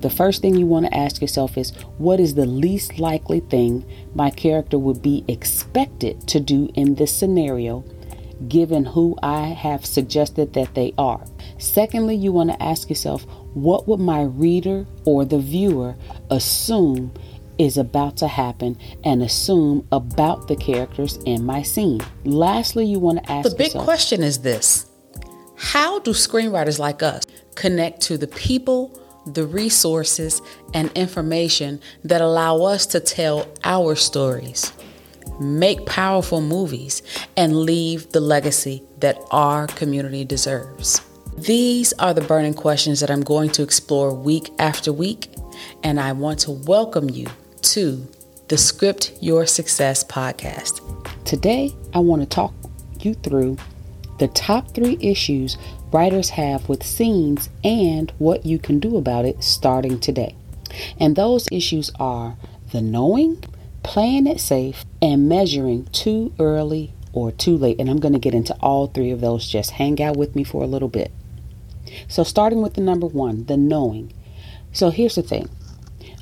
The first thing you want to ask yourself is what is the least likely thing my character would be expected to do in this scenario, given who I have suggested that they are? Secondly, you want to ask yourself what would my reader or the viewer assume is about to happen and assume about the characters in my scene. Lastly, you want to ask The big yourself, question is this How do screenwriters like us connect to the people, the resources, and information that allow us to tell our stories, make powerful movies, and leave the legacy that our community deserves? These are the burning questions that I'm going to explore week after week, and I want to welcome you to the Script Your Success podcast. Today, I want to talk you through the top three issues writers have with scenes and what you can do about it starting today. And those issues are the knowing, playing it safe, and measuring too early or too late. And I'm going to get into all three of those. Just hang out with me for a little bit. So, starting with the number one, the knowing. So, here's the thing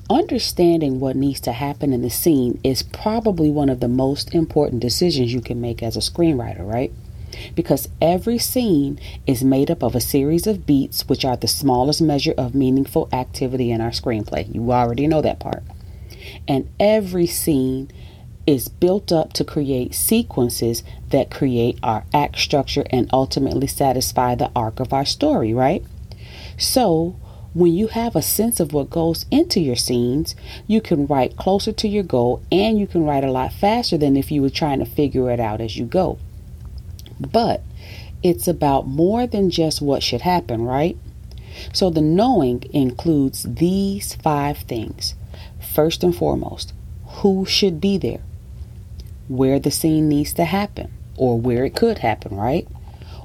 understanding what needs to happen in the scene is probably one of the most important decisions you can make as a screenwriter, right? Because every scene is made up of a series of beats, which are the smallest measure of meaningful activity in our screenplay. You already know that part. And every scene is built up to create sequences that create our act structure and ultimately satisfy the arc of our story, right? So, when you have a sense of what goes into your scenes, you can write closer to your goal and you can write a lot faster than if you were trying to figure it out as you go. But it's about more than just what should happen, right? So the knowing includes these five things. First and foremost, who should be there, where the scene needs to happen, or where it could happen, right?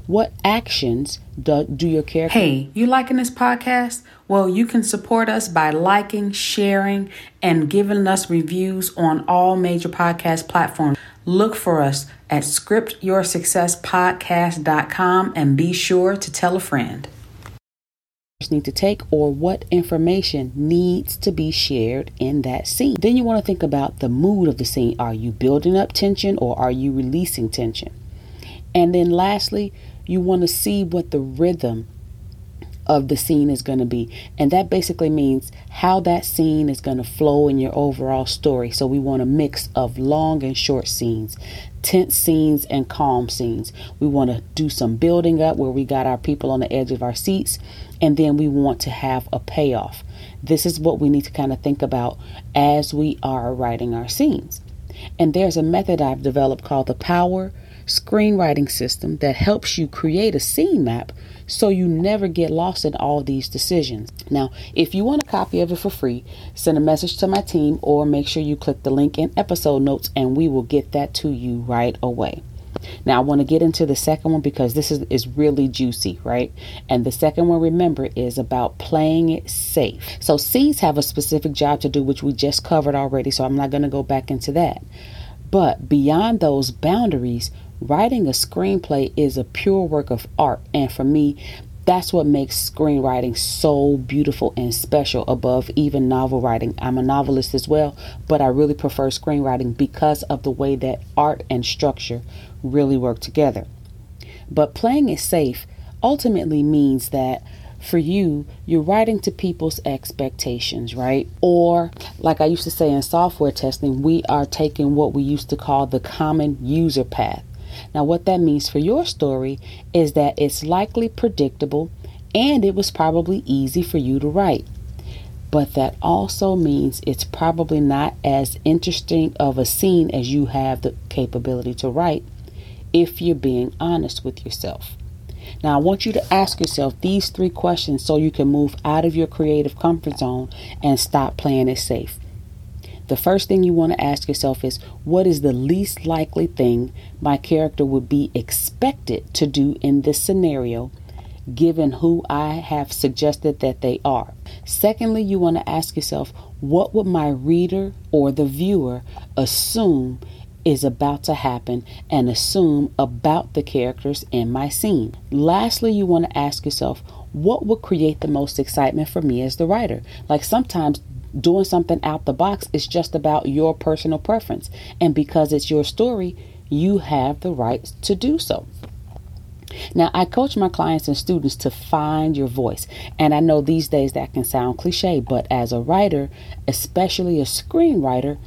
What actions do, do your character? Hey, you liking this podcast? Well, you can support us by liking, sharing, and giving us reviews on all major podcast platforms. Look for us at scriptyoursuccesspodcast.com and be sure to tell a friend. Need to take or what information needs to be shared in that scene. Then you want to think about the mood of the scene. Are you building up tension or are you releasing tension? And then lastly, you want to see what the rhythm of the scene is going to be. And that basically means how that scene is going to flow in your overall story. So we want a mix of long and short scenes, tense scenes and calm scenes. We want to do some building up where we got our people on the edge of our seats. And then we want to have a payoff. This is what we need to kind of think about as we are writing our scenes. And there's a method I've developed called the Power screenwriting system that helps you create a scene map so you never get lost in all these decisions. Now, if you want a copy of it for free, send a message to my team or make sure you click the link in episode notes and we will get that to you right away. Now, I want to get into the second one because this is, is really juicy, right? And the second one, remember, is about playing it safe. So, scenes have a specific job to do, which we just covered already, so I'm not going to go back into that. But beyond those boundaries, writing a screenplay is a pure work of art. And for me, that's what makes screenwriting so beautiful and special above even novel writing. I'm a novelist as well, but I really prefer screenwriting because of the way that art and structure really work together. But playing it safe ultimately means that for you, you're writing to people's expectations, right? Or, like I used to say in software testing, we are taking what we used to call the common user path. Now, what that means for your story is that it's likely predictable and it was probably easy for you to write. But that also means it's probably not as interesting of a scene as you have the capability to write if you're being honest with yourself. Now, I want you to ask yourself these three questions so you can move out of your creative comfort zone and stop playing it safe. The first thing you want to ask yourself is what is the least likely thing my character would be expected to do in this scenario, given who I have suggested that they are? Secondly, you want to ask yourself what would my reader or the viewer assume is about to happen and assume about the characters in my scene. Lastly, you want to ask yourself what would create the most excitement for me as the writer? Like sometimes doing something out the box is just about your personal preference. And because it's your story, you have the right to do so. Now, I coach my clients and students to find your voice. And I know these days that can sound cliche, but as a writer, especially a screenwriter,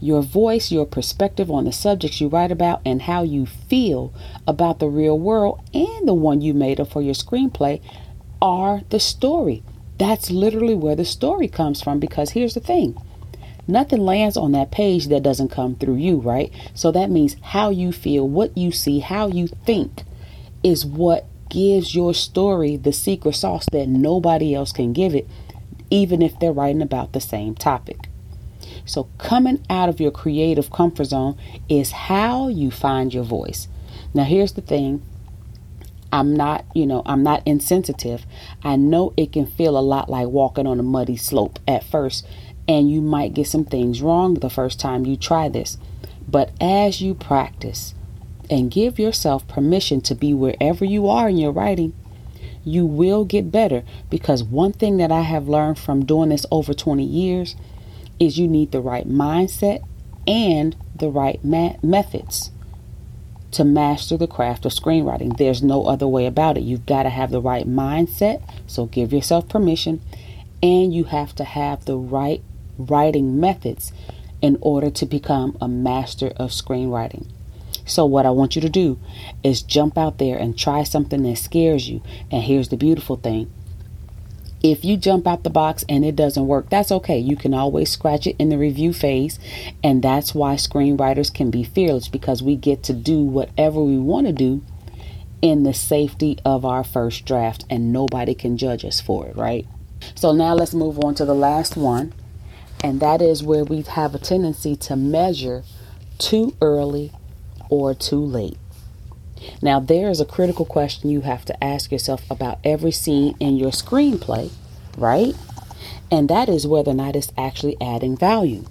your voice, your perspective on the subjects you write about, and how you feel about the real world and the one you made up for your screenplay are the story. That's literally where the story comes from because here's the thing nothing lands on that page that doesn't come through you, right? So that means how you feel, what you see, how you think is what gives your story the secret sauce that nobody else can give it, even if they're writing about the same topic. So, coming out of your creative comfort zone is how you find your voice. Now, here's the thing I'm not, you know, I'm not insensitive. I know it can feel a lot like walking on a muddy slope at first, and you might get some things wrong the first time you try this. But as you practice and give yourself permission to be wherever you are in your writing, you will get better because one thing that I have learned from doing this over 20 years is you need the right mindset and the right ma- methods to master the craft of screenwriting. There's no other way about it. You've got to have the right mindset, so give yourself permission, and you have to have the right writing methods in order to become a master of screenwriting. So, what I want you to do is jump out there and try something that scares you. And here's the beautiful thing if you jump out the box and it doesn't work, that's okay. You can always scratch it in the review phase. And that's why screenwriters can be fearless because we get to do whatever we want to do in the safety of our first draft and nobody can judge us for it, right? So now let's move on to the last one. And that is where we have a tendency to measure too early or too late. Now, there is a critical question you have to ask yourself about every scene in your screenplay, right? And that is whether or not it's actually adding value.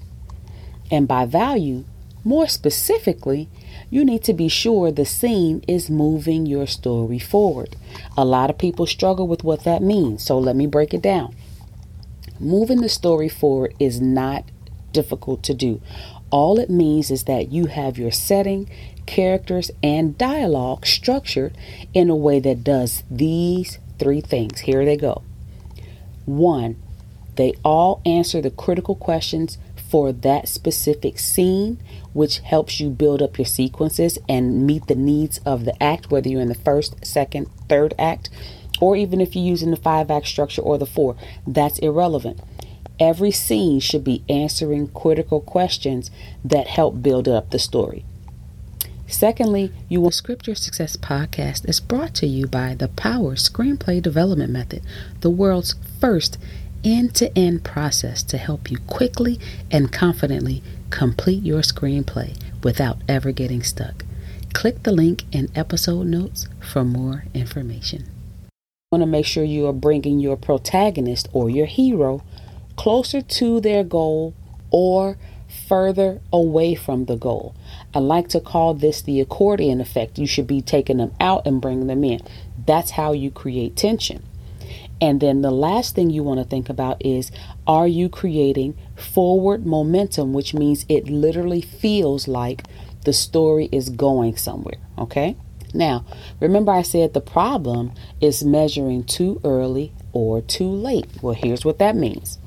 And by value, more specifically, you need to be sure the scene is moving your story forward. A lot of people struggle with what that means, so let me break it down. Moving the story forward is not difficult to do. All it means is that you have your setting, characters, and dialogue structured in a way that does these three things. Here they go. One, they all answer the critical questions for that specific scene, which helps you build up your sequences and meet the needs of the act, whether you're in the first, second, third act, or even if you're using the five act structure or the four. That's irrelevant. Every scene should be answering critical questions that help build up the story. Secondly, you will Script Your Success podcast is brought to you by the Power Screenplay Development Method, the world's first end to end process to help you quickly and confidently complete your screenplay without ever getting stuck. Click the link in episode notes for more information. You want to make sure you are bringing your protagonist or your hero closer to their goal or further away from the goal. I like to call this the accordion effect. You should be taking them out and bringing them in. That's how you create tension. And then the last thing you want to think about is are you creating forward momentum, which means it literally feels like the story is going somewhere. Okay? Now, remember I said the problem is measuring too early or too late. Well, here's what that means.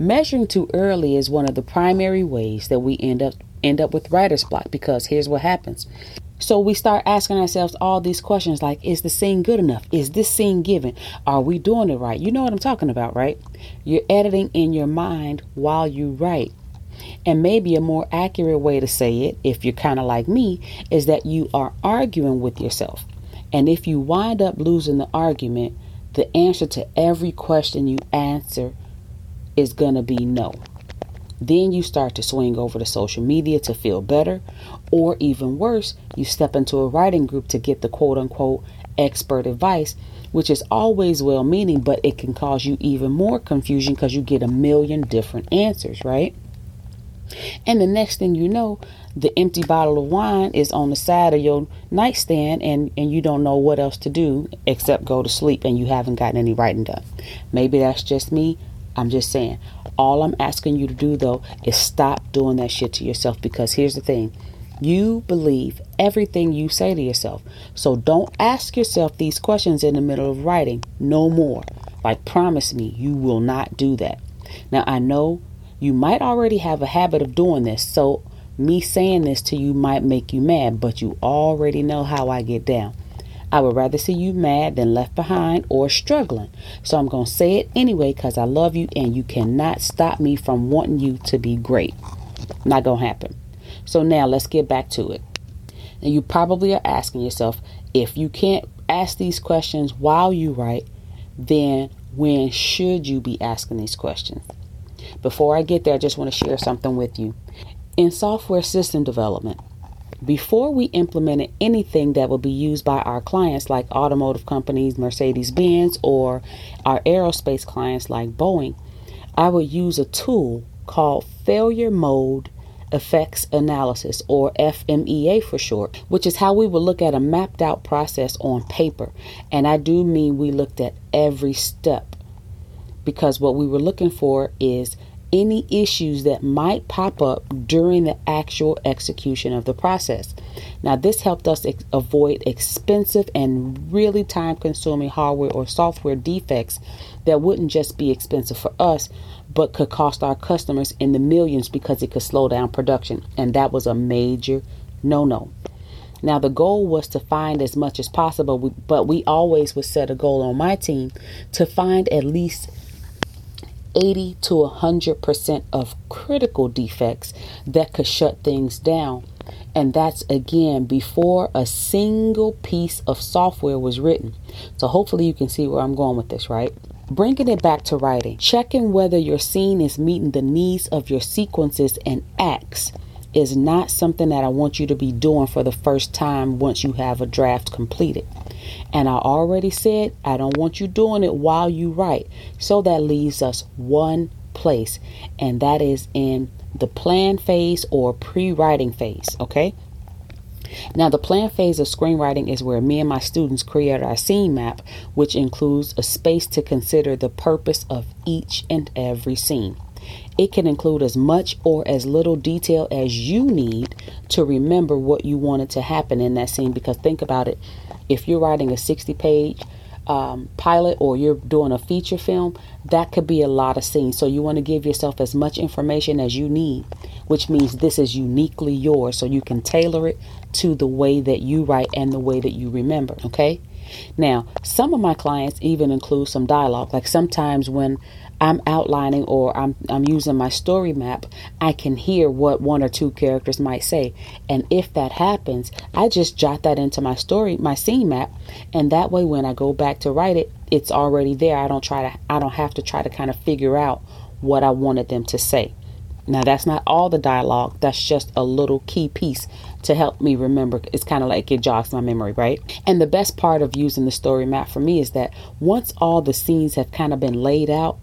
Measuring too early is one of the primary ways that we end up end up with writer's block because here's what happens. So we start asking ourselves all these questions like is the scene good enough? Is this scene given? Are we doing it right? You know what I'm talking about, right? You're editing in your mind while you write. And maybe a more accurate way to say it, if you're kind of like me, is that you are arguing with yourself. And if you wind up losing the argument, the answer to every question you answer is going to be no. Then you start to swing over to social media to feel better, or even worse, you step into a writing group to get the quote unquote expert advice, which is always well meaning, but it can cause you even more confusion because you get a million different answers, right? And the next thing you know, the empty bottle of wine is on the side of your nightstand and, and you don't know what else to do except go to sleep and you haven't gotten any writing done. Maybe that's just me. I'm just saying. All I'm asking you to do though is stop doing that shit to yourself because here's the thing. You believe everything you say to yourself. So don't ask yourself these questions in the middle of writing. No more. Like, promise me you will not do that. Now, I know you might already have a habit of doing this, so me saying this to you might make you mad, but you already know how I get down. I would rather see you mad than left behind or struggling. So I'm going to say it anyway because I love you and you cannot stop me from wanting you to be great. Not going to happen. So now let's get back to it. And you probably are asking yourself if you can't ask these questions while you write, then when should you be asking these questions? Before I get there, I just want to share something with you. In software system development, before we implemented anything that would be used by our clients like automotive companies, Mercedes Benz, or our aerospace clients like Boeing, I would use a tool called Failure Mode Effects Analysis, or FMEA for short, which is how we would look at a mapped out process on paper. And I do mean we looked at every step because what we were looking for is any issues that might pop up during the actual execution of the process. Now, this helped us ex- avoid expensive and really time consuming hardware or software defects that wouldn't just be expensive for us, but could cost our customers in the millions because it could slow down production. And that was a major no no. Now, the goal was to find as much as possible, but we always would set a goal on my team to find at least 80 to 100% of critical defects that could shut things down. And that's again before a single piece of software was written. So, hopefully, you can see where I'm going with this, right? Bringing it back to writing, checking whether your scene is meeting the needs of your sequences and acts is not something that I want you to be doing for the first time once you have a draft completed. And I already said I don't want you doing it while you write. So that leaves us one place, and that is in the plan phase or pre writing phase. Okay. Now, the plan phase of screenwriting is where me and my students create our scene map, which includes a space to consider the purpose of each and every scene. It can include as much or as little detail as you need to remember what you wanted to happen in that scene. Because think about it if you're writing a 60 page um, pilot or you're doing a feature film, that could be a lot of scenes. So you want to give yourself as much information as you need, which means this is uniquely yours. So you can tailor it to the way that you write and the way that you remember. Okay. Now, some of my clients even include some dialogue. Like sometimes when I'm outlining or I'm, I'm using my story map, I can hear what one or two characters might say. And if that happens, I just jot that into my story, my scene map. And that way, when I go back to write it, it's already there. I don't try to, I don't have to try to kind of figure out what I wanted them to say. Now, that's not all the dialogue, that's just a little key piece to help me remember. It's kind of like it jogs my memory, right? And the best part of using the story map for me is that once all the scenes have kind of been laid out,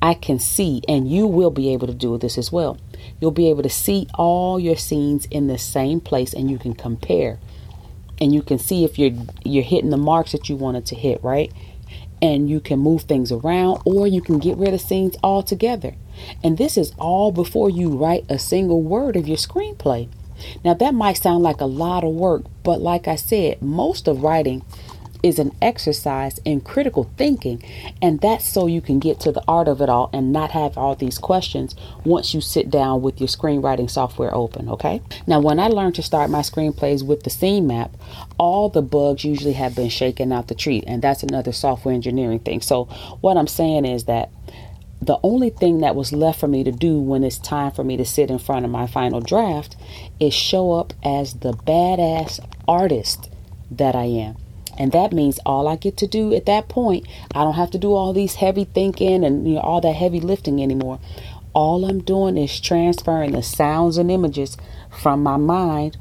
I can see, and you will be able to do this as well. You'll be able to see all your scenes in the same place and you can compare. And you can see if you're you're hitting the marks that you wanted to hit, right? And you can move things around or you can get rid of scenes altogether. And this is all before you write a single word of your screenplay. Now that might sound like a lot of work, but like I said, most of writing is an exercise in critical thinking, and that's so you can get to the art of it all and not have all these questions once you sit down with your screenwriting software open, okay? Now, when I learned to start my screenplays with the scene map, all the bugs usually have been shaken out the tree, and that's another software engineering thing. So, what I'm saying is that the only thing that was left for me to do when it's time for me to sit in front of my final draft is show up as the badass artist that I am. And that means all I get to do at that point, I don't have to do all these heavy thinking and you know all that heavy lifting anymore. All I'm doing is transferring the sounds and images from my mind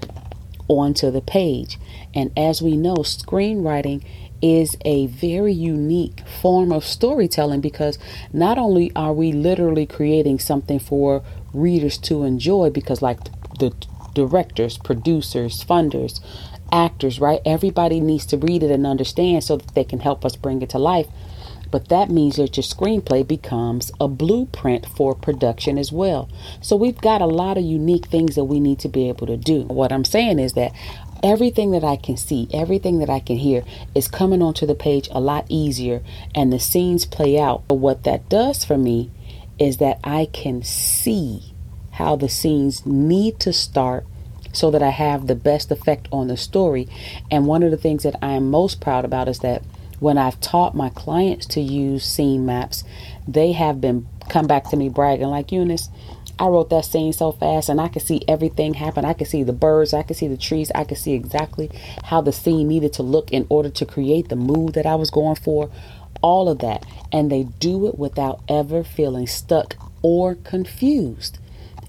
onto the page. And as we know, screenwriting is a very unique form of storytelling because not only are we literally creating something for readers to enjoy because, like the directors, producers, funders, actors, right? Everybody needs to read it and understand so that they can help us bring it to life. But that means that your screenplay becomes a blueprint for production as well. So we've got a lot of unique things that we need to be able to do. What I'm saying is that everything that I can see, everything that I can hear is coming onto the page a lot easier and the scenes play out. But what that does for me is that I can see how the scenes need to start so that I have the best effect on the story. And one of the things that I am most proud about is that when I've taught my clients to use scene maps, they have been come back to me bragging like Eunice. I wrote that scene so fast and I could see everything happen. I could see the birds, I could see the trees, I could see exactly how the scene needed to look in order to create the mood that I was going for. All of that. And they do it without ever feeling stuck or confused.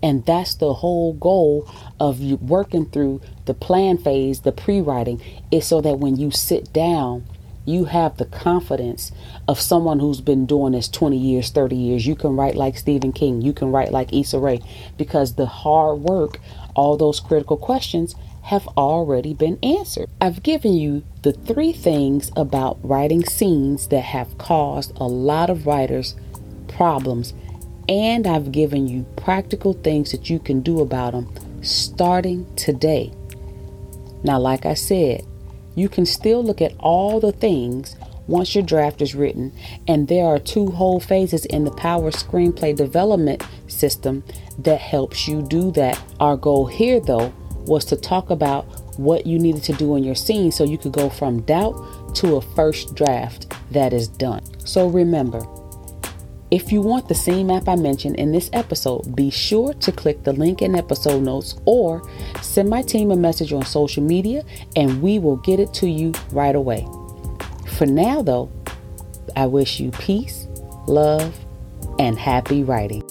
And that's the whole goal of you working through the plan phase, the pre writing, is so that when you sit down you have the confidence of someone who's been doing this 20 years, 30 years. You can write like Stephen King. You can write like Issa Rae because the hard work, all those critical questions have already been answered. I've given you the three things about writing scenes that have caused a lot of writers problems, and I've given you practical things that you can do about them starting today. Now, like I said, you can still look at all the things once your draft is written, and there are two whole phases in the Power Screenplay Development System that helps you do that. Our goal here, though, was to talk about what you needed to do in your scene so you could go from doubt to a first draft that is done. So remember, if you want the scene map I mentioned in this episode, be sure to click the link in episode notes or send my team a message on social media and we will get it to you right away. For now, though, I wish you peace, love, and happy writing.